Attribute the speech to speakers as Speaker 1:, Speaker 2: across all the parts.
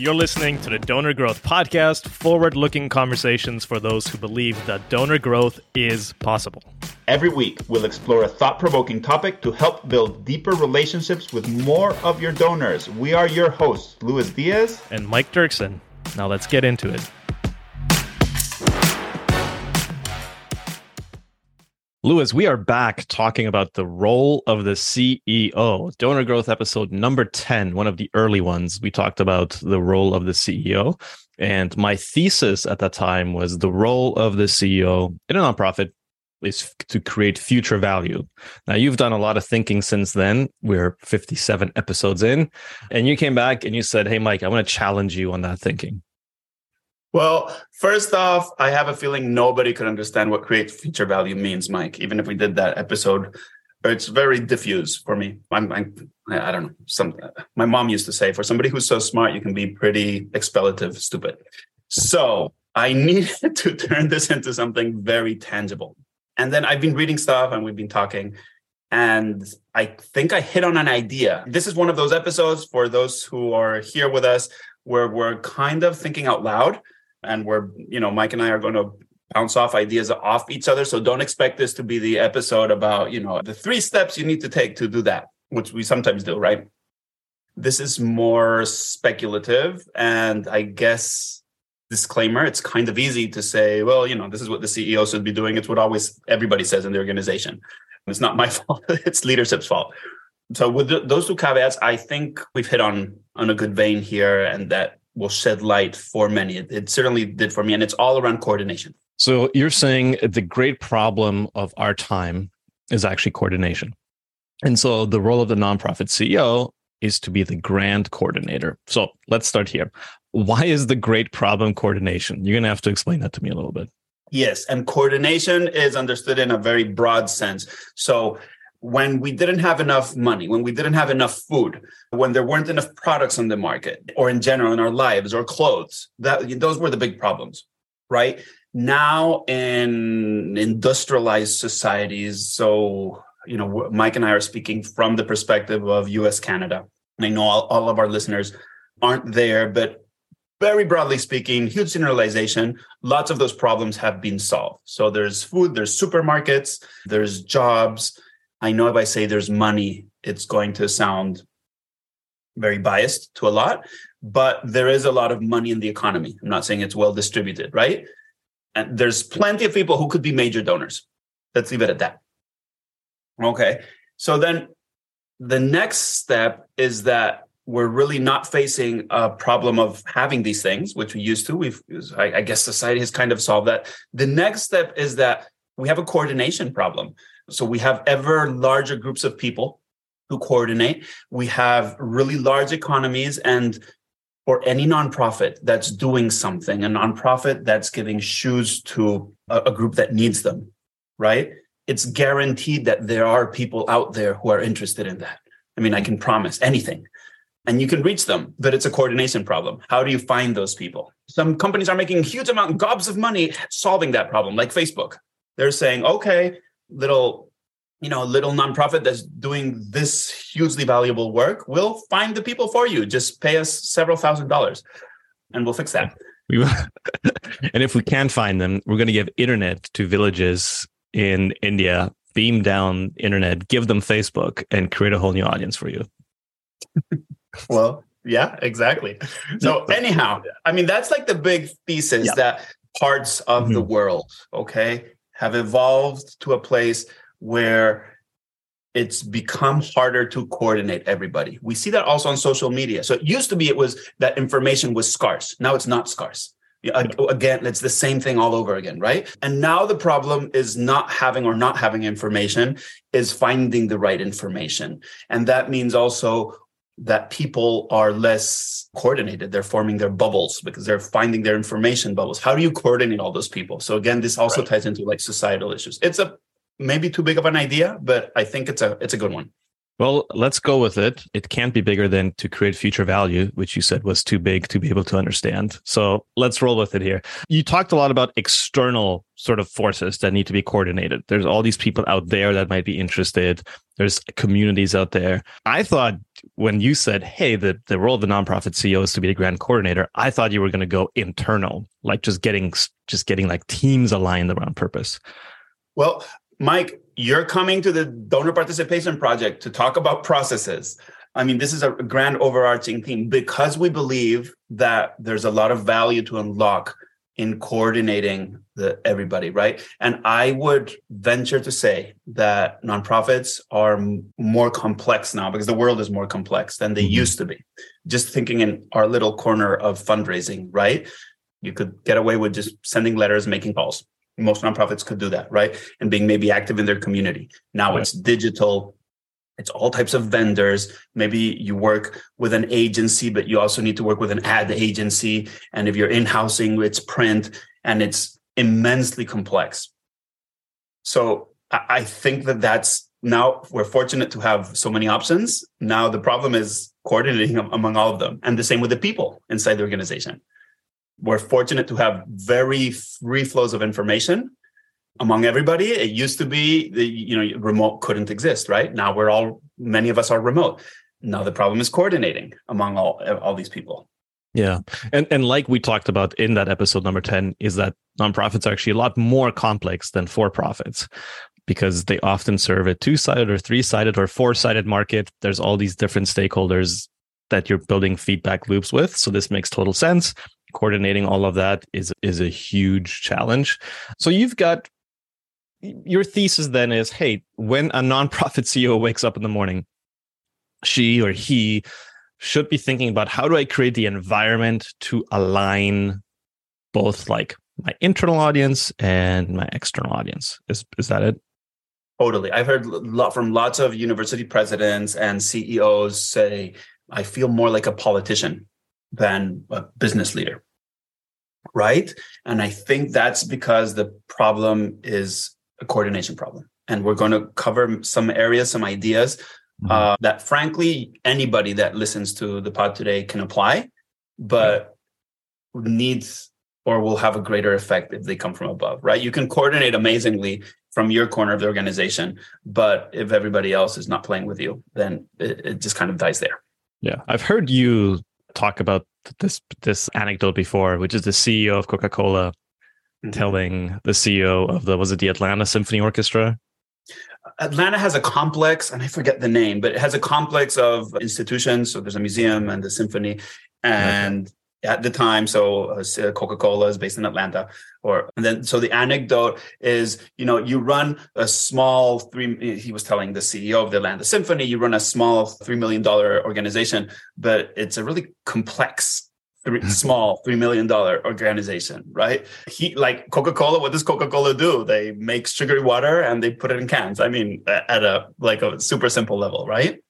Speaker 1: You're listening to the Donor Growth Podcast, forward looking conversations for those who believe that donor growth is possible.
Speaker 2: Every week, we'll explore a thought provoking topic to help build deeper relationships with more of your donors. We are your hosts, Louis Diez
Speaker 1: and Mike Duerksen. Now let's get into it. Louis, we are back talking about the role of the CEO. Donor Growth episode number 10, one of the early ones. We talked about the role of the CEO. And my thesis at that time was the role of the CEO in a nonprofit is to create future value. Now, you've done a lot of thinking since then. We're 57 episodes in, and you came back and you said, Hey, Mike, I want to challenge you on that thinking.
Speaker 3: Well, first off, I have a feeling nobody could understand what create future value means, Mike. Even if we did that episode, it's very diffuse for me. I'm, I'm I don't know. Some my mom used to say, for somebody who's so smart, you can be pretty expellative, stupid. So I needed to turn this into something very tangible. And then I've been reading stuff, and we've been talking, and I think I hit on an idea. This is one of those episodes for those who are here with us where we're kind of thinking out loud and we're you know mike and i are going to bounce off ideas off each other. So don't expect this to be the episode about you know the three steps you need to take to do that which we sometimes do right? This is more speculative and i guess disclaimer it's kind of easy to say well you know this is what the ceo should be doing. It's what always everybody says in the organization. It's not my fault. It's leadership's fault. So with those two caveats i think we've hit on on a good vein here and that will shed light for many. It, it, certainly did for me, and it's all around coordination.
Speaker 1: So you're saying the great problem of our time is actually coordination. And so the role of the nonprofit CEO is to be the grand coordinator. So let's start here. Why is the great problem coordination? You're going to have to explain that to me a little bit.
Speaker 3: Yes, and coordination is understood in a very broad sense. So when we didn't have enough money, when we didn't have enough food, when there weren't enough products on the market, or in general in our lives, or clothes, that those were the big problems, right? Now in industrialized societies, so you know, Mike and I are speaking from the perspective of U.S. Canada. And I know all, all of our listeners aren't there, but very broadly speaking, huge generalization, lots of those problems have been solved. So there's food, there's supermarkets, there's jobs I know if I say there's money, it's going to sound very biased to a lot, but there is a lot of money in the economy. I'm not saying it's well distributed, right? And there's plenty of people who could be major donors. Let's leave it at that. Okay. So then the next step is that we're really not facing a problem of having these things, which we used to. We've, I guess society has kind of solved that. The next step is that we have a coordination problem. So we have ever larger groups of people who coordinate. We have really large economies and for any nonprofit that's doing something, a nonprofit that's giving shoes to a, a group that needs them, right? It's guaranteed that there are people out there who are interested in that. I mean, I can promise anything and you can reach them, but it's a coordination problem. How do you find those people? Some companies are making huge amount, gobs of money solving that problem, like Facebook. They're saying, okay, little you know little nonprofit that's doing this hugely valuable work we'll find the people for you just pay us several thousand dollars and we'll fix that we will.
Speaker 1: and if we can find them we're going to give internet to villages in india beam down internet give them facebook and create a whole new audience for you
Speaker 3: well yeah exactly so anyhow i mean that's like the big thesis yeah. that parts of mm-hmm. the world okay have evolved to a place where it's become harder to coordinate everybody. We see that also on social media. So it used to be it was that information was scarce. Now it's not scarce. Again, it's the same thing all over again, right? And now the problem is not having or not having information, is finding the right information. And that means also that people are less coordinated. They're forming their bubbles because they're finding their information bubbles. How do you coordinate all those people? So again, this also right. ties into like societal issues. It's a maybe too big of an idea, but I think it's a it's a good one.
Speaker 1: Well, let's go with it. It can't be bigger than to create future value, which you said was too big to be able to understand. So let's roll with it here. You talked a lot about external sort of forces that need to be coordinated. There's all these people out there that might be interested. There's communities out there. I thought when you said, hey, the, the role of the nonprofit CEO is to be the grand coordinator, I thought you were going to go internal, like just getting just getting like teams aligned around purpose.
Speaker 3: Well, Mike, you're coming to the donor participation project to talk about processes. I mean, this is a grand overarching theme because we believe that there's a lot of value to unlock in coordinating the everybody, right? And I would venture to say that nonprofits are more complex now because the world is more complex than they mm-hmm. used to be. Just thinking in our little corner of fundraising, right? You could get away with just sending letters, making calls most nonprofits could do that, right? And being maybe active in their community. Now right. it's digital, it's all types of vendors. Maybe you work with an agency, but you also need to work with an ad agency. And if you're in housing, it's print and it's immensely complex. So I think that that's now we're fortunate to have so many options. Now the problem is coordinating among all of them. And the same with the people inside the organization we're fortunate to have very free flows of information among everybody. It used to be the you know remote couldn't exist, right? Now we're all many of us are remote. Now the problem is coordinating among all all these people.
Speaker 1: Yeah. And and like we talked about in that episode number 10 is that nonprofits are actually a lot more complex than for profits because they often serve a two-sided or three-sided or four-sided market. There's all these different stakeholders that you're building feedback loops with. So this makes total sense coordinating all of that is is a huge challenge. So you've got your thesis then is hey, when a nonprofit CEO wakes up in the morning, she or he should be thinking about how do I create the environment to align both like my internal audience and my external audience. Is is that it?
Speaker 3: Totally. I've heard lot from lots of university presidents and CEOs say, I feel more like a politician than a business leader. Right. And I think that's because the problem is a coordination problem. And we're going to cover some areas, some ideas mm-hmm. uh, that, frankly, anybody that listens to the pod today can apply, but needs or will have a greater effect if they come from above, right? You can coordinate amazingly from your corner of the organization, but if everybody else is not playing with you, then it, it just kind of dies there.
Speaker 1: Yeah, I've heard you talk about this this anecdote before, which is the CEO of Coca Cola mm-hmm. telling the CEO of the was it the Atlanta Symphony Orchestra?
Speaker 3: Atlanta has a complex, and I forget the name, but it has a complex of institutions. So there's a museum and the symphony, and at the time. So uh, Coca Cola is based in Atlanta, or and then so the anecdote is, you know, you run a small three. He was telling the CEO of the Atlanta Symphony, you run a small three million dollar organization, but it's a really complex. Three, small three million dollar organization, right? He like Coca Cola. What does Coca Cola do? They make sugary water and they put it in cans. I mean, at a like a super simple level, right?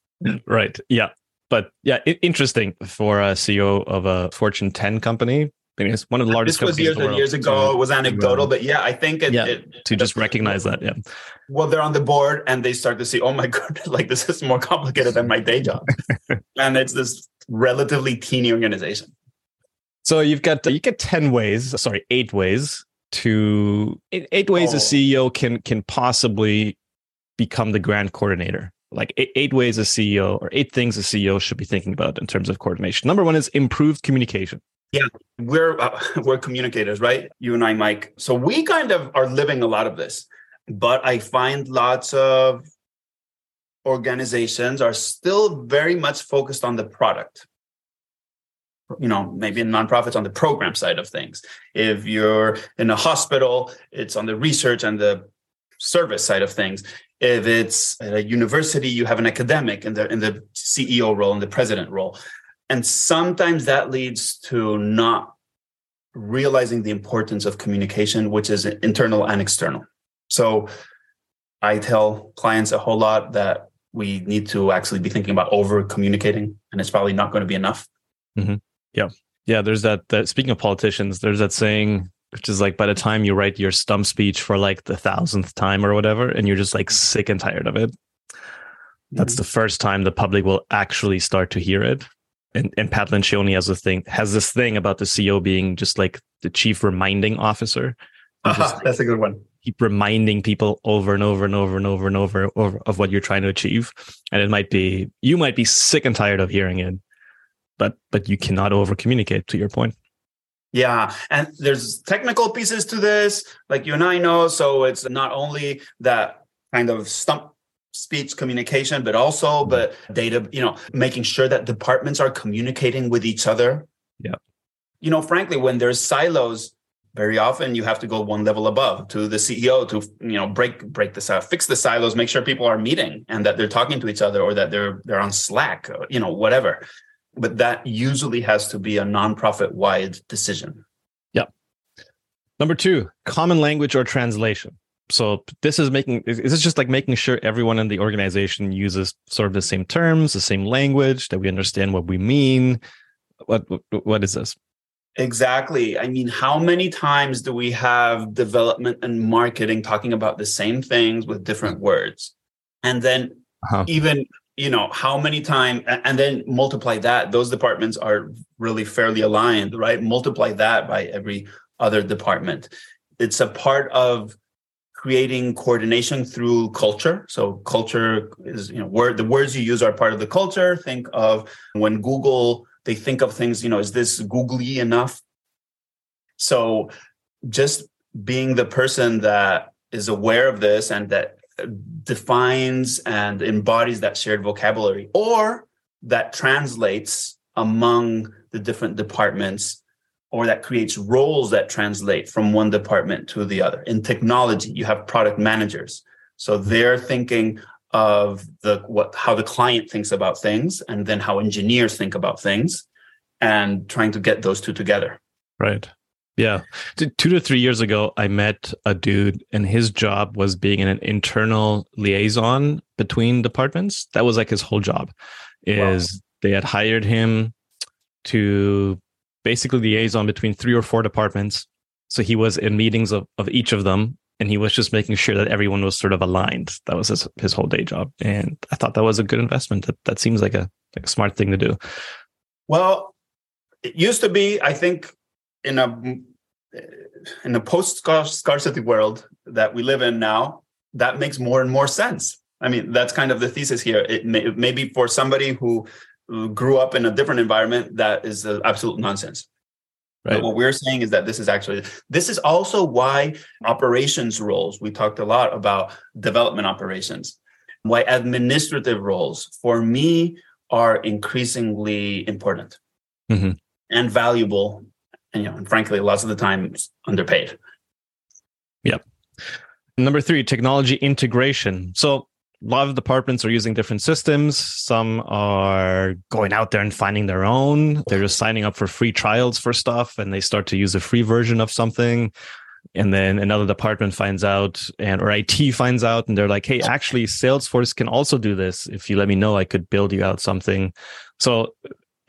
Speaker 1: Right. Yeah but yeah, interesting for a CEO of a Fortune 10 company. I mean, it's one of the largest.
Speaker 3: This was years and years ago. It was anecdotal, but yeah, I think it,
Speaker 1: yeah,
Speaker 3: it,
Speaker 1: to just recognize that. Yeah.
Speaker 3: Well, they're on the board and they start to see, oh my god, like this is more complicated than my day job, and it's this relatively teeny organization.
Speaker 1: So you've got you get ten ways, sorry, eight ways to eight ways oh. a CEO can can possibly become the grand coordinator like eight, eight, ways a CEO or eight things a CEO should be thinking about in terms of coordination. Number one is improved communication.
Speaker 3: Yeah, we're uh, we're communicators, right? You and I, Mike. So we kind of are living a lot of this, but I find lots of organizations are still very much focused on the product. You know, maybe in nonprofits on the program side of things. If you're in a hospital, it's on the research and the service side of things. If it's at a university, you have an academic in the in the CEO role and the president role. And sometimes that leads to not realizing the importance of communication, which is internal and external. So I tell clients a whole lot that we need to actually be thinking about over communicating, and it's probably not going to be enough.
Speaker 1: Mm-hmm. Yeah. Yeah. There's that, that, speaking of politicians, there's that saying, which is like by the time you write your stump speech for like the thousandth time or whatever, and you're just like sick and tired of it. That's the first time the public will actually start to hear it. And, and Pat Lencioni has a thing has this thing about the CEO being just like the chief reminding officer.
Speaker 3: Uh-huh, that's a good one.
Speaker 1: Keep reminding people over and over and over and over and over, over of what you're trying to achieve. And it might be you might be sick and tired of hearing it, but but you cannot over communicate to your point.
Speaker 3: Yeah. And there's technical pieces to this, like you and I know. So it's not only that kind of stump speech communication, but also
Speaker 1: Mm-hmm.
Speaker 3: but data, you know, making sure that departments are communicating with each other.
Speaker 1: Yeah.
Speaker 3: You know, frankly, when there's silos, very often you have to go one level above to the CEO to you know break break this out, fix the silos, make sure people are meeting and that they're talking to each other or that they're they're on Slack, or, you know, whatever. But that usually has to be a nonprofit wide decision. Yeah.
Speaker 1: Number two, common language or translation. So this is making is this just like making sure everyone in the organization uses sort of the same terms, the same language, that we understand what we mean. What what, what is this?
Speaker 3: Exactly. I mean, how many times do we have development and marketing talking about the same things with different words? And then
Speaker 1: Uh-huh.
Speaker 3: even, you know, how many times and then multiply that. Those departments are really fairly aligned, right? Multiply that by every other department. It's a part of creating coordination through culture. So culture is, you know, word the words you use are part of the culture. Think of when Google they think of things, you know, is this googly enough? So just being the person that is aware of this and that defines and embodies that shared vocabulary or that translates among the different departments or that creates roles that translate from one department to the other. In technology, you have product managers. So they're thinking of the what how the client thinks about things and then how engineers think about things and trying to get those two together.
Speaker 1: Right. Yeah. Two to three years ago, I met a dude, and his job was being an internal liaison between departments. That was like his whole job. Is they had hired him to basically liaison between three or four departments. So he was in meetings of, of each of them, and he was just making sure that everyone was sort of aligned. That was his his whole day job, and I thought that was a good investment. That that seems like a like a smart thing to do.
Speaker 3: Well, it used to be, I think, in a in the post scarcity world that we live in now, that makes more and more sense. I mean, that's kind of the thesis here. It may, maybe for somebody who grew up in a different environment, that is absolute nonsense.
Speaker 1: Right.
Speaker 3: But what we're saying is that this is actually this is also why operations roles. We talked a lot about development operations. Why administrative roles for me are increasingly important
Speaker 1: Mhm.
Speaker 3: and valuable, and you know, and frankly, lots of the time it's underpaid. Yep.
Speaker 1: Number three, technology integration. So a lot of departments are using different systems. Some are going out there and finding their own. They're just signing up for free trials for stuff and they start to use a free version of something. And then another department finds out and or IT finds out and they're like, hey, actually Salesforce can also do this. If you let me know, I could build you out something. So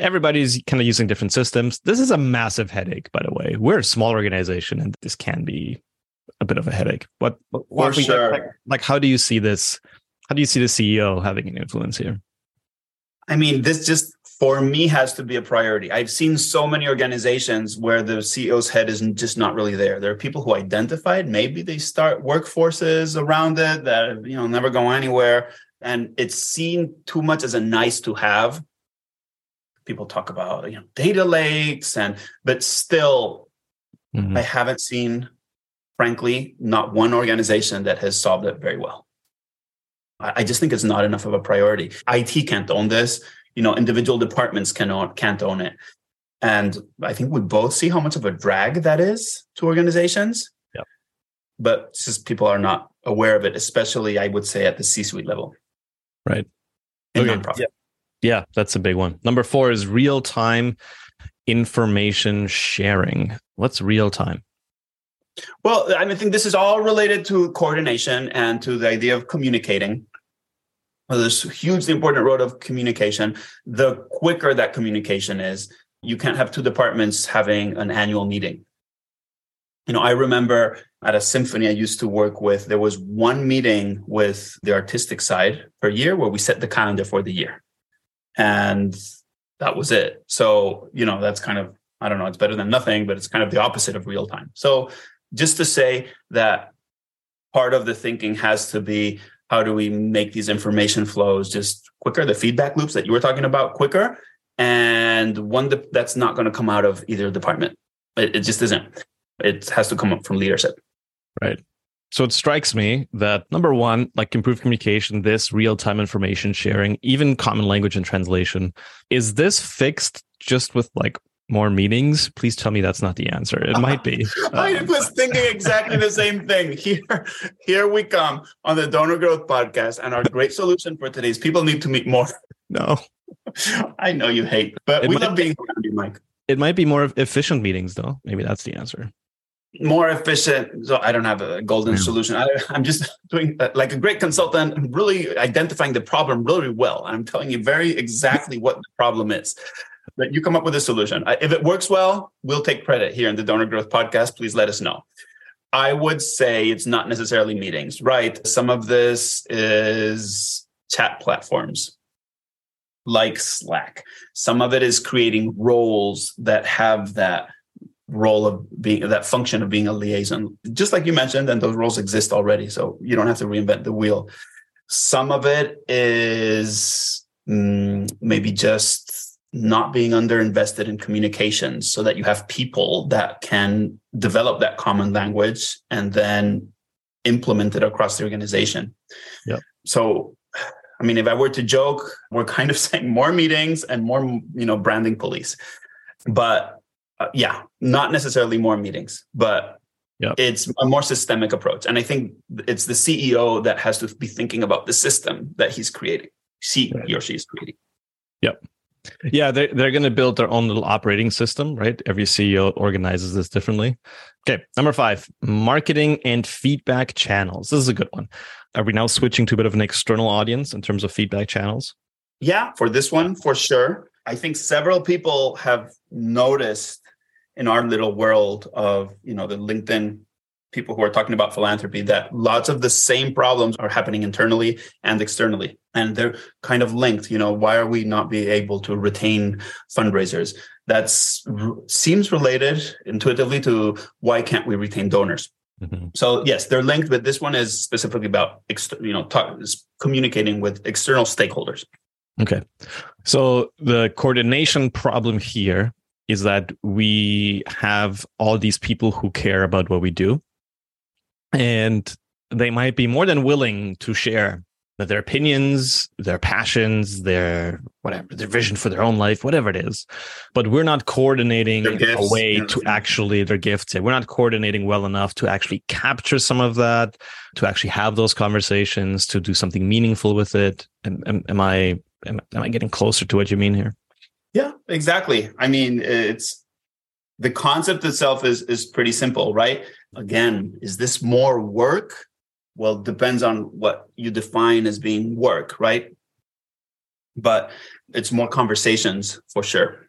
Speaker 1: everybody's kind of using different systems. This is a massive headache, by the way. We're a small organization and this can be a bit of a headache. What, what
Speaker 3: For sure.
Speaker 1: like, like how do you see this? How do you see the CEO having an influence here?
Speaker 3: I mean, this just for me has to be a priority. I've seen so many organizations where the CEO's head is just not really there. There are people who identified, maybe they start workforces around it that you know never go anywhere, and it's seen too much as a nice to have. People talk about you know data lakes and but still
Speaker 1: Mhm.
Speaker 3: I haven't seen, frankly, not one organization that has solved it very well. I I just think it's not enough of a priority. IT can't own this. You know, individual departments can own, can't own it. And I think we both see how much of a drag that is to organizations.
Speaker 1: Yep.
Speaker 3: But just people are not aware of it, especially I would say at the C-suite level.
Speaker 1: Right. Okay. Yeah. Yeah, that's a big one. Number four is real time information sharing. What's real time?
Speaker 3: Well, I mean, I think this is all related to coordination and to the idea of communicating. Well, there's hugely important role of communication. The quicker that communication is, you can't have two departments having an annual meeting. You know, I remember at a symphony I used to work with, there was one meeting with the artistic side per year where we set the calendar for the year. And that was it. So, you know, that's kind of, I don't know, it's better than nothing, but it's kind of the opposite of real time. So, just to say that part of the thinking has to be how do we make these information flows just quicker, the feedback loops that you were talking about quicker, and one that's not going to come out of either department. It, it just isn't. It has to come up from leadership.
Speaker 1: Right. So it strikes me that number one, like improved communication, this real time information sharing, even common language and translation, is this fixed just with like more meetings? Please tell me that's not the answer. It might be.
Speaker 3: I um, was thinking exactly the same thing. Here, here we come on the Donor Growth Podcast, and our great solution for today is people need to meet more.
Speaker 1: No,
Speaker 3: I know you hate, but it we love being around you, Mike.
Speaker 1: It might be more efficient meetings, though. Maybe that's the answer
Speaker 3: more efficient. So I don't have a golden yeah. solution. I, am just doing uh, like a great consultant, really identifying the problem really well. I'm telling you very exactly what the problem is. But you come up with a solution. If it works well, we'll take credit here in the Donor Growth Podcast. Please let us know. I would say it's not necessarily meetings, right? Some of this is chat platforms like Slack. Some of it is creating roles that have that role of being that function of being a liaison. Just like you mentioned and those roles exist already so you don't have to reinvent the wheel. Some of it is mm, maybe just not being underinvested in communications so that you have people that can develop that common language and then implement it across the organization.
Speaker 1: Yeah.
Speaker 3: So i mean if i were to joke we're kind of saying more meetings and more you know branding police. But uh, yeah, not necessarily more meetings, but yep. it's a more systemic approach. And I think it's the CEO that has to be thinking about the system that he's creating, he, right. he or she is creating.
Speaker 1: Yep. Yeah, they're, they're going to build their own little operating system, right? Every CEO organizes this differently. Okay, number five, marketing and feedback channels. This is a good one. Are we now switching to a bit of an external audience in terms of feedback channels?
Speaker 3: Yeah, for this one, for sure. I think several people have noticed in our little world of you know the linkedin people who are talking about philanthropy that lots of the same problems are happening internally and externally. And they're kind of linked you know why are we not be able to retain fundraisers? That's seems related intuitively to why can't we retain donors? Mm-hmm. so yes they're linked but this one is specifically about you know talk, communicating with external stakeholders.
Speaker 1: Okay. So the coordination problem here is that we have all these people who care about what we do and they might be more than willing to share their opinions, their passions, their whatever, their vision for their own life, whatever it is. But we're not coordinating a way yeah. to actually their gifts. We're not coordinating well enough to actually capture some of that, to actually have those conversations, to do something meaningful with it. Am, am, am I am, am I getting closer to what you mean here?
Speaker 3: Yeah, exactly. I mean, it's the concept itself is is pretty simple, right? Again, is this more work? Well, depends on what you define as being work, right? But it's more conversations for sure.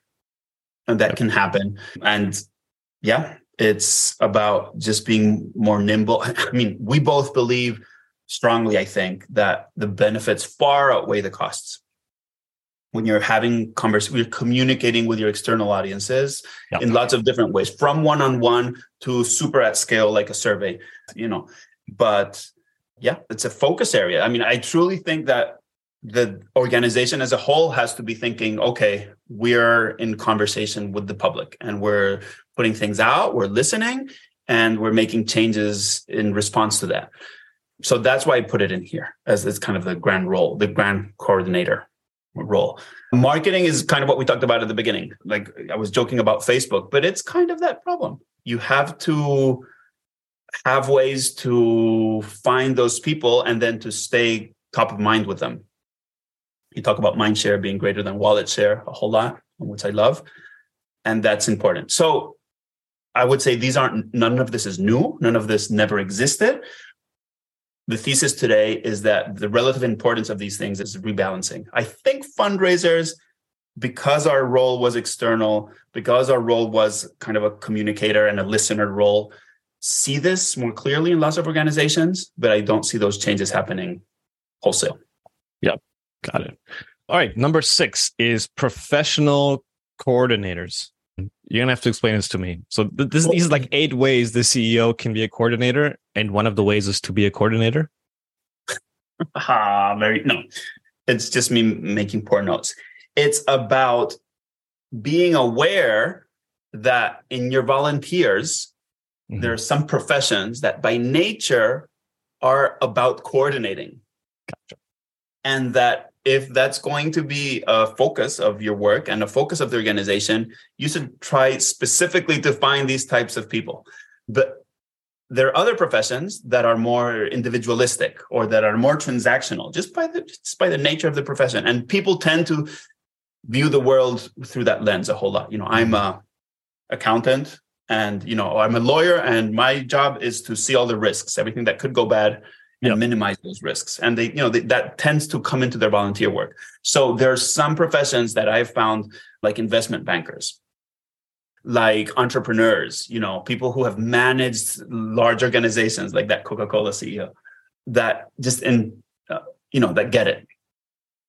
Speaker 3: And that can happen. And yeah, it's about just being more nimble. I mean, we both believe strongly, I think, that the benefits far outweigh the costs when you're having conversation, you're communicating with your external audiences yep. in lots of different ways, from one-on-one to super at scale, like a survey, you know. But yeah, it's a focus area. I mean, I truly think that the organization as a whole has to be thinking, okay, we're in conversation with the public and we're putting things out, we're listening, and we're making changes in response to that. So that's why I put it in here as it's kind of the grand role, the grand coordinator role. Marketing is kind of what we talked about at the beginning. Like I was joking about Facebook, but it's kind of that problem. You have to have ways to find those people and then to stay top of mind with them. You talk about mind share being greater than wallet share a whole lot, which I love. And that's important. So I would say these aren't, none of this is new. None of this never existed the thesis today is that the relative importance of these things is rebalancing. I think fundraisers, because our role was external, because our role was kind of a communicator and a listener role, see this more clearly in lots of organizations, but I don't see those changes happening wholesale.
Speaker 1: Yep. Got it. All right. Number six is professional coordinators. You're gonna have to explain this to me. So th- this these are like eight ways the CEO can be a coordinator, and one of the ways is to be a coordinator.
Speaker 3: Ah, very no. It's just me making poor notes. It's about being aware that in your volunteers, mm-hmm. there are some professions that by nature are about coordinating. Gotcha. And that if that's going to be a focus of your work and a focus of the organization, you should try specifically to find these types of people. But there are other professions that are more individualistic or that are more transactional just by the just by the nature of the profession. And people tend to view the world through that lens a whole lot. You know i'm a accountant and you know i'm a lawyer and my job is to see all the risks everything that could go bad and yep. minimize those risks and they you know they, that tends to come into their volunteer work so there's some professions that i've found like investment bankers like entrepreneurs, you know, people who have managed large organizations like that Coca-Cola CEO that just in uh, you know that get it.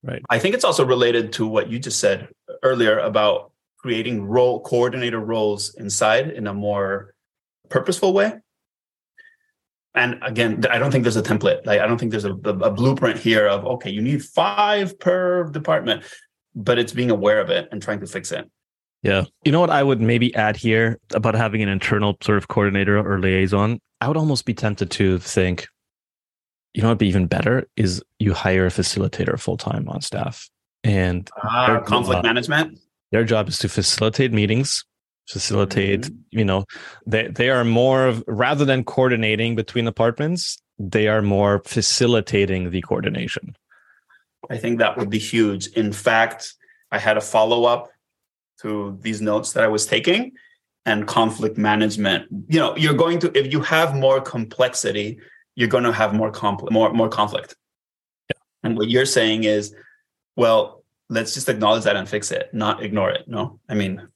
Speaker 1: Right.
Speaker 3: I think it's also related to what you just said earlier about creating role coordinator roles inside in a more purposeful way. And again, I don't think there's a template. Like I don't think there's a, a blueprint here of okay, you need five per department, but it's being aware of it and trying to fix it.
Speaker 1: Yeah. You know what I would maybe add here about having an internal sort of coordinator or liaison? I would almost be tempted to think, you know, what'd be even better is you hire a facilitator full time on staff. And
Speaker 3: ah, conflict job, management.
Speaker 1: Their job is to facilitate meetings, facilitate, mm-hmm. you know, they, they are more of rather than coordinating between departments, they are more facilitating the coordination.
Speaker 3: I think that would be huge. In fact, I had a follow up to these notes that I was taking and conflict management. You know, you're going to if you have more complexity, you're going to have more compl- more more conflict. Yeah. And what you're saying is, well, let's just acknowledge that and fix it, not ignore it. No, I mean,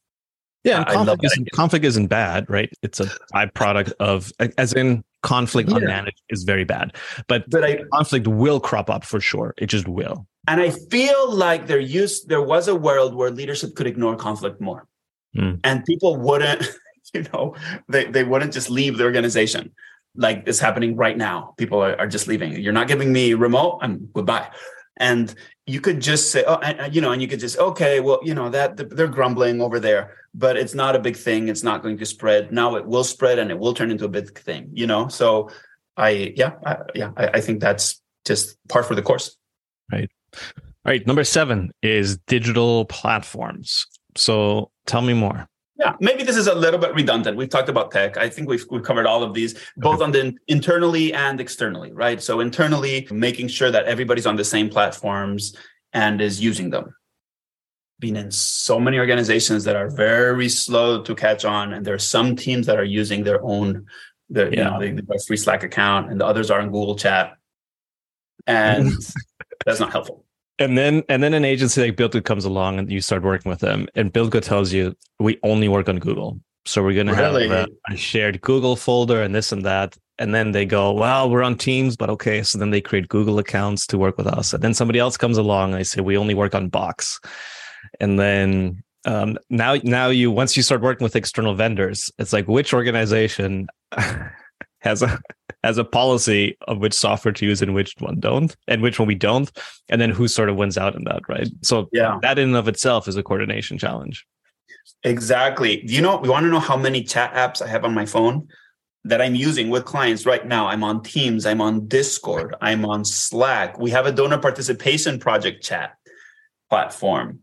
Speaker 1: yeah, conflict isn't, conflict isn't bad, right? It's a byproduct of, as in conflict yeah. unmanaged is very bad, but, but I, conflict will crop up for sure. It just will.
Speaker 3: And I feel like there used there was a world where leadership could ignore conflict more. Mm. And people wouldn't, you know, they, they wouldn't just leave the organization like it's happening right now. People are, are just leaving. You're not giving me remote, I'm goodbye. And you could just say, oh, and, you know, and you could just, okay, well, you know, that they're grumbling over there, but it's not a big thing. It's not going to spread. Now it will spread and it will turn into a big thing, you know? So I, yeah, I, yeah, I, I think that's just par for the course.
Speaker 1: Right. All right, number seven is digital platforms. So tell me more.
Speaker 3: Yeah, maybe this is a little bit redundant. We've talked about tech. I think we've, we've covered all of these, both on the internally and externally, right? So internally, making sure that everybody's on the same platforms and is using them. Been in so many organizations that are very slow to catch on, and there are some teams that are using their own, their, yeah. you know, they free Slack account, and the others are in Google Chat, and that's not helpful.
Speaker 1: And then and then an agency like BuildGood comes along and you start working with them, and BuildGood tells you we only work on Google. So we're going to really? have a, a, shared Google folder and this and that. And then they go, well, we're on Teams, but okay. So then they create Google accounts to work with us. And then somebody else comes along and they say, we only work on Box. And then um, now, now you, once you start working with external vendors, it's like, which organization has a has a policy of which software to use and which one don't, and which one we don't, and then who sort of wins out in that, right? So yeah, that in and of itself is a coordination challenge.
Speaker 3: Exactly. You know? We want to know how many chat apps I have on my phone that I'm using with clients right now. I'm on Teams. I'm on Discord. I'm on Slack. We have a donor participation project chat platform.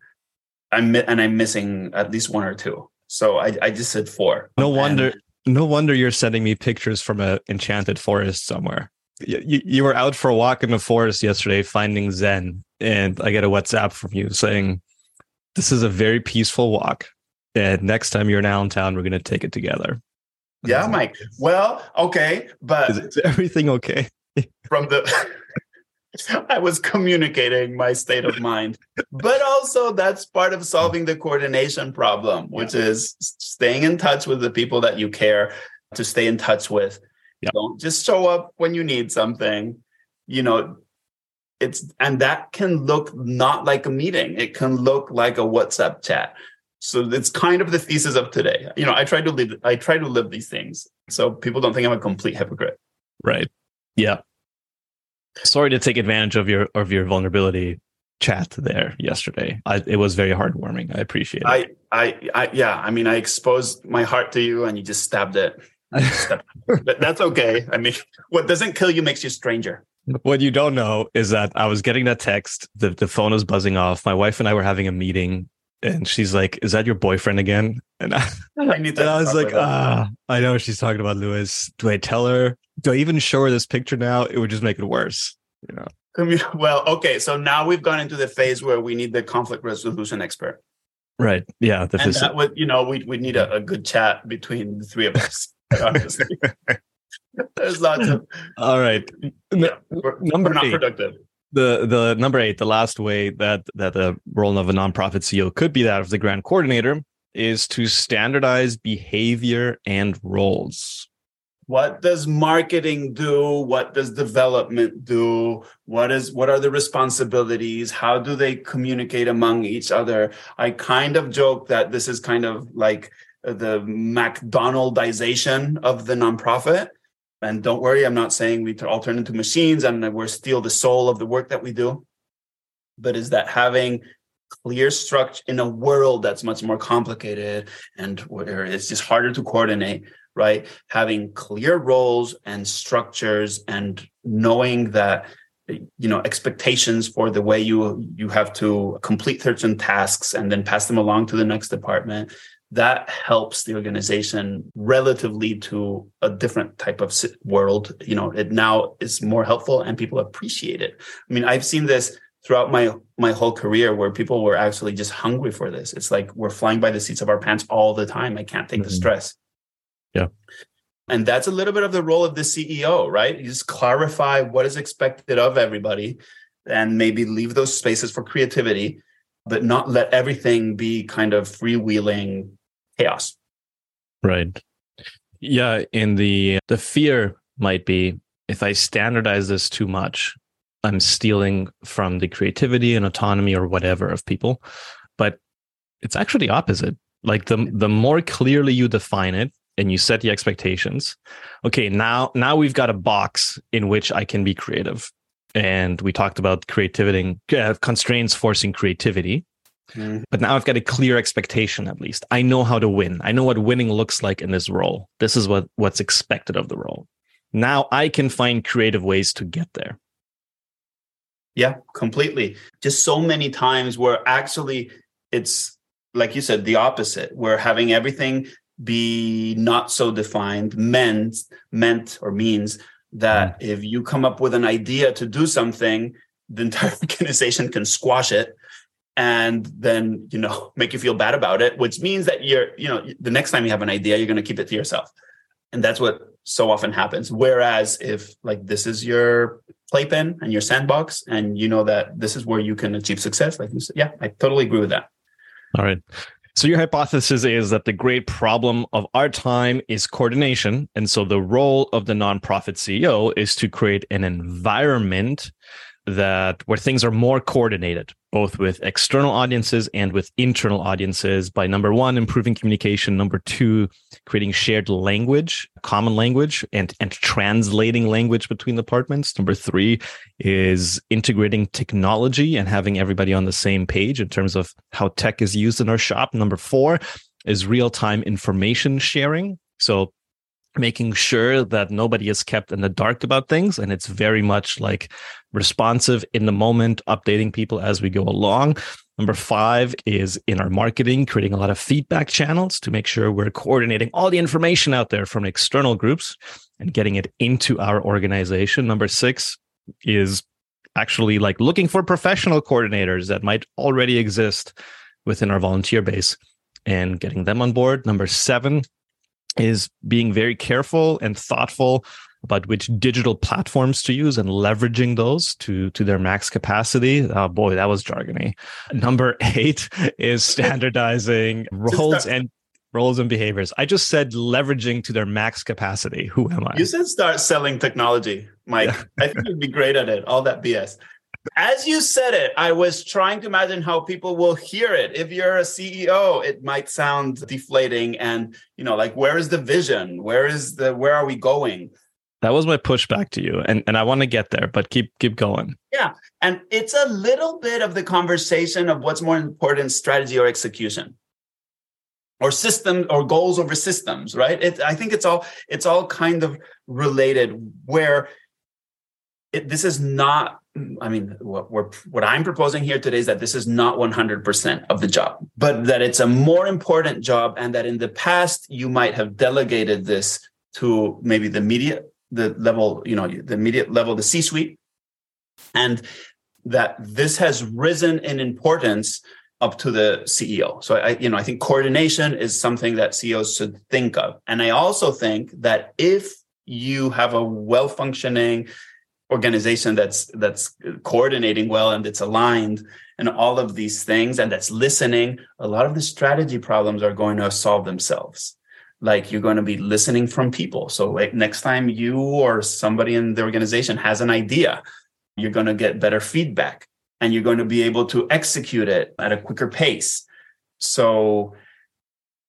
Speaker 3: I'm and I'm missing at least one or two. So I, I just said four.
Speaker 1: No wonder. And no wonder you're sending me pictures from an enchanted forest somewhere. You, you were out for a walk in the forest yesterday finding Zen, and I get a WhatsApp from you saying, This is a very peaceful walk. And next time you're in Allentown, we're going to take it together.
Speaker 3: Yeah, Mike. Well, okay. But
Speaker 1: is, is everything okay?
Speaker 3: from the I was communicating my state of mind. But also, that's part of solving the coordination problem, which is staying in touch with the people that you care to stay in touch with.
Speaker 1: Yep.
Speaker 3: Don't just show up when you need something. You know, it's and that can look not like a meeting. It can look like a WhatsApp chat. So it's kind of the thesis of today. You know, I try to live I try to live these things. So people don't think I'm a complete hypocrite.
Speaker 1: Right. Yeah. Sorry to take advantage of your of your vulnerability chat there yesterday. I, it was very heartwarming. I appreciate it.
Speaker 3: I, I, I, yeah. I mean, I exposed my heart to you, and you just stabbed it. but that's okay. I mean, what doesn't kill you makes you stranger.
Speaker 1: What you don't know is that I was getting that text. The the phone was buzzing off. My wife and I were having a meeting, and she's like, "Is that your boyfriend again?" And I,
Speaker 3: I need
Speaker 1: and I was like, "Ah, I know she's talking about Louis. Do I tell her? Do I even show her this picture now? It would just make it worse." You know.
Speaker 3: Well, okay. So now we've gone into the phase where we need the conflict resolution expert,
Speaker 1: Right. Yeah. The
Speaker 3: and that would, you know, we we need a, a good chat between the three of us. Honestly, there's lots of
Speaker 1: All right.
Speaker 3: yeah, we're,
Speaker 1: Number
Speaker 3: we're not
Speaker 1: eight.
Speaker 3: productive.
Speaker 1: The the number eight, the last way that that the role of a nonprofit CEO could be that of the grand coordinator is to standardize behavior and roles.
Speaker 3: What does marketing do? What does development do? What is what are the responsibilities? How do they communicate among each other? I kind of joke that this is kind of like the McDonaldization of the nonprofit. And don't worry, I'm not saying we all turn into machines and we're still the soul of the work that we do. But is that having clear structure in a world that's much more complicated and where it's just harder to coordinate, right? Having clear roles and structures and knowing that you know expectations for the way you you have to complete certain tasks and then pass them along to the next department that helps the organization relatively to a different type of world. You know it now is more helpful and people appreciate it. I mean i've seen this throughout my my whole career where people were actually just hungry for this. It's like we're flying by the seats of our pants all the time. I can't take the
Speaker 1: Mhm.
Speaker 3: stress.
Speaker 1: Yeah.
Speaker 3: and that's a little bit of the role of the ceo right? You just clarify what is expected of everybody and maybe leave those spaces for creativity but not let everything be kind of freewheeling chaos
Speaker 1: Right. Yeah. In the the fear might be if I standardize this too much, I'm stealing from the creativity and autonomy or whatever of people. But it's actually opposite. Like the the more clearly you define it and you set the expectations, okay, now now we've got a box in which I can be creative. And we talked about creativity, uh, constraints forcing creativity. Mm-hmm. But now I've got a clear expectation at least. I know how to win. I know what winning looks like in this role. This is what what's expected of the role. Now I can find creative ways to get there.
Speaker 3: Yeah, completely. Just so many times where actually it's like you said, the opposite, where having everything be not so defined meant meant or means that mm. if you come up with an idea to do something, the entire organization can squash it and then you know make you feel bad about it, which means that you're, you know, the next time you have an idea, you're going to keep it to yourself. And that's what so often happens. Whereas if like this is your playpen and your sandbox, and you know that this is where you can achieve success, like you said, yeah, I totally agree with that.
Speaker 1: All right. So your hypothesis is that the great problem of our time is coordination. And so the role of the nonprofit CEO is to create an environment that where things are more coordinated, both with external audiences and with internal audiences by number one, improving communication. Number two, creating shared language, common language and, and translating language between departments. Number three is integrating technology and having everybody on the same page in terms of how tech is used in our shop. Number four is real time information sharing. So making sure that nobody is kept in the dark about things and it's very much like responsive in the moment, updating people as we go along. Number five is in our marketing, creating a lot of feedback channels to make sure we're coordinating all the information out there from external groups and getting it into our organization. Number six is actually like looking for professional coordinators that might already exist within our volunteer base and getting them on board. Number seven is being very careful and thoughtful about which digital platforms to use and leveraging those to to their max capacity. Oh boy, that was jargony. Number eight is standardizing roles and roles and behaviors. I just said leveraging to their max capacity. Who am I?
Speaker 3: You said start selling technology, Mike. Yeah. I think you'd be great at it. All that BS. As you said it, I was trying to imagine how people will hear it. If you're a CEO, it might sound deflating and, you know, like where is the vision? Where is the where are we going?
Speaker 1: That was my pushback to you. And and I want to get there, but keep keep going.
Speaker 3: Yeah. And it's a little bit of the conversation of what's more important, strategy or execution or system or goals over systems right it, i think it's all it's all kind of related where it, this is not i mean what what i'm proposing here today is that this is not 100% of the job but that it's a more important job and that in the past you might have delegated this to maybe the immediate the level you know the immediate level the c suite and that this has risen in importance up to the CEO. So I, you know, I think coordination is something that CEOs should think of. And I also think that if you have a well-functioning organization that's that's coordinating well and it's aligned and all of these things and that's listening, a lot of the strategy problems are going to solve themselves. Like you're going to be listening from people. So like next time you or somebody in the organization has an idea, you're going to get better feedback and you're going to be able to execute it at a quicker pace. So,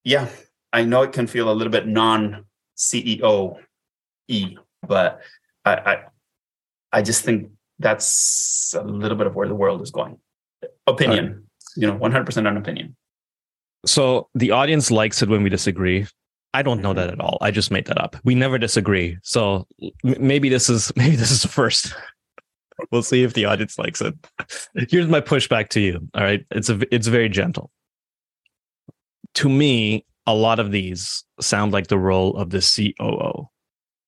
Speaker 3: yeah, I know it can feel a little bit non CEO e, but I, I, I just think that's a little bit of where the world is going. Opinion, you know, 100% on opinion.
Speaker 1: So the audience likes it when we disagree. I don't know that mm-hmm. at all. I just made that up. We never disagree. So maybe this is maybe this is the first we'll see if the audience likes it. Here's my pushback to you. All right. It's a it's very gentle. To me, a lot of these sound like the role of the COO,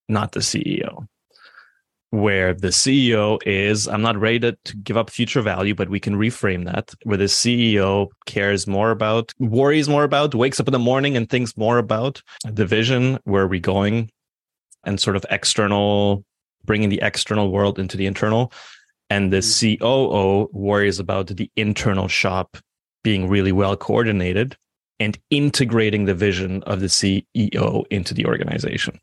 Speaker 1: not the CEO. Where the CEO is, I'm not ready to, to give up future value, but we can reframe that. Where the CEO cares more about, worries more about, wakes up in the morning and thinks more about the vision, where are we going, and sort of external bringing the external world into the internal. And the mm-hmm. COO worries about the internal shop being really well coordinated and integrating the vision of the CEO into the organization.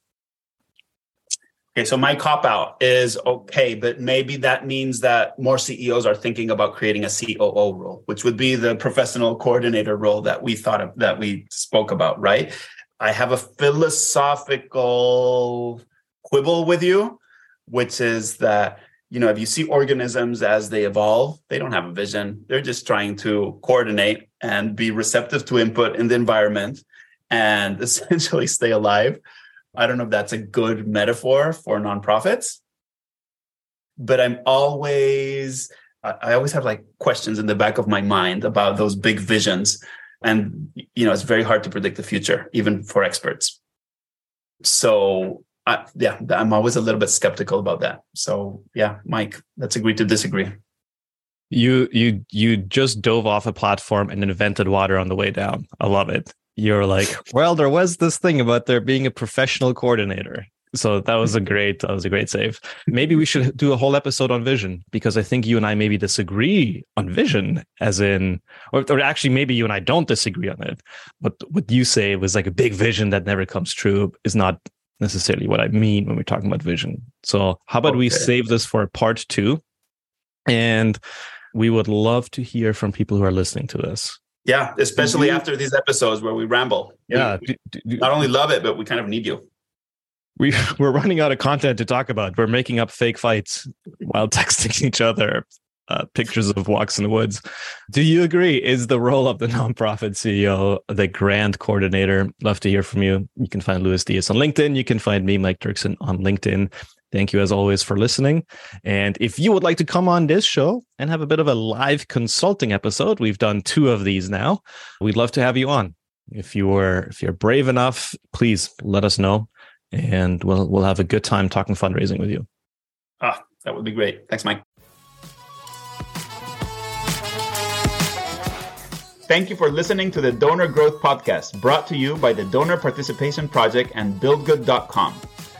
Speaker 3: Okay, so my cop out is okay, but maybe that means that more CEOs are thinking about creating a COO role, which would be the professional coordinator role that we thought of, that we spoke about, right? I have a philosophical quibble with you which is that you know if you see organisms as they evolve they don't have a vision they're just trying to coordinate and be receptive to input in the environment and essentially stay alive i don't know if that's a good metaphor for nonprofits but i'm always i always have like questions in the back of my mind about those big visions and you know it's very hard to predict the future even for experts so I, yeah, I'm always a little bit skeptical about that. So yeah, Mike, let's agree to disagree.
Speaker 1: You you you just dove off a platform and invented water on the way down. I love it. You're like, well, there was this thing about there being a professional coordinator. So that was a great that was a great save. Maybe we should do a whole episode on vision because I think you and I maybe disagree on vision, as in, or, or actually maybe you and I don't disagree on it. But what you say was like a big vision that never comes true is not necessarily what I mean when we're talking about vision. So, how about okay. we save this for part two? And we would love to hear from people who are listening to this.
Speaker 3: Yeah, especially mm-hmm. after these episodes where we ramble.
Speaker 1: Yeah.
Speaker 3: We, do, do, not only love it, but we kind of need you.
Speaker 1: We, we're running out of content to talk about. We're making up fake fights while texting each other uh, pictures of walks in the woods. Do you agree? Is the role of the nonprofit CEO the grand coordinator? Love to hear from you. You can find Louis Diez on LinkedIn. You can find me, Mike Duerksen, on LinkedIn. Thank you as always for listening. And if you would like to come on this show and have a bit of a live consulting episode, we've done two of these now. We'd love to have you on. If you are if you're brave enough, please let us know, and we'll we'll have a good time talking fundraising with you.
Speaker 3: Ah, that would be great. Thanks, Mike.
Speaker 2: Thank you for listening to the Donor Growth Podcast, brought to you by the Donor Participation Project and BuildGood.com.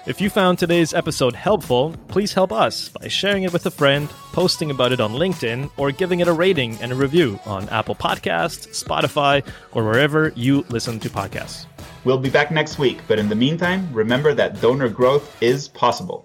Speaker 1: If you found today's episode helpful, please help us by sharing it with a friend, posting about it on LinkedIn, or giving it a rating and a review on Apple Podcasts, Spotify, or wherever you listen to podcasts.
Speaker 3: We'll be back next week, but in the meantime, remember that donor growth is possible.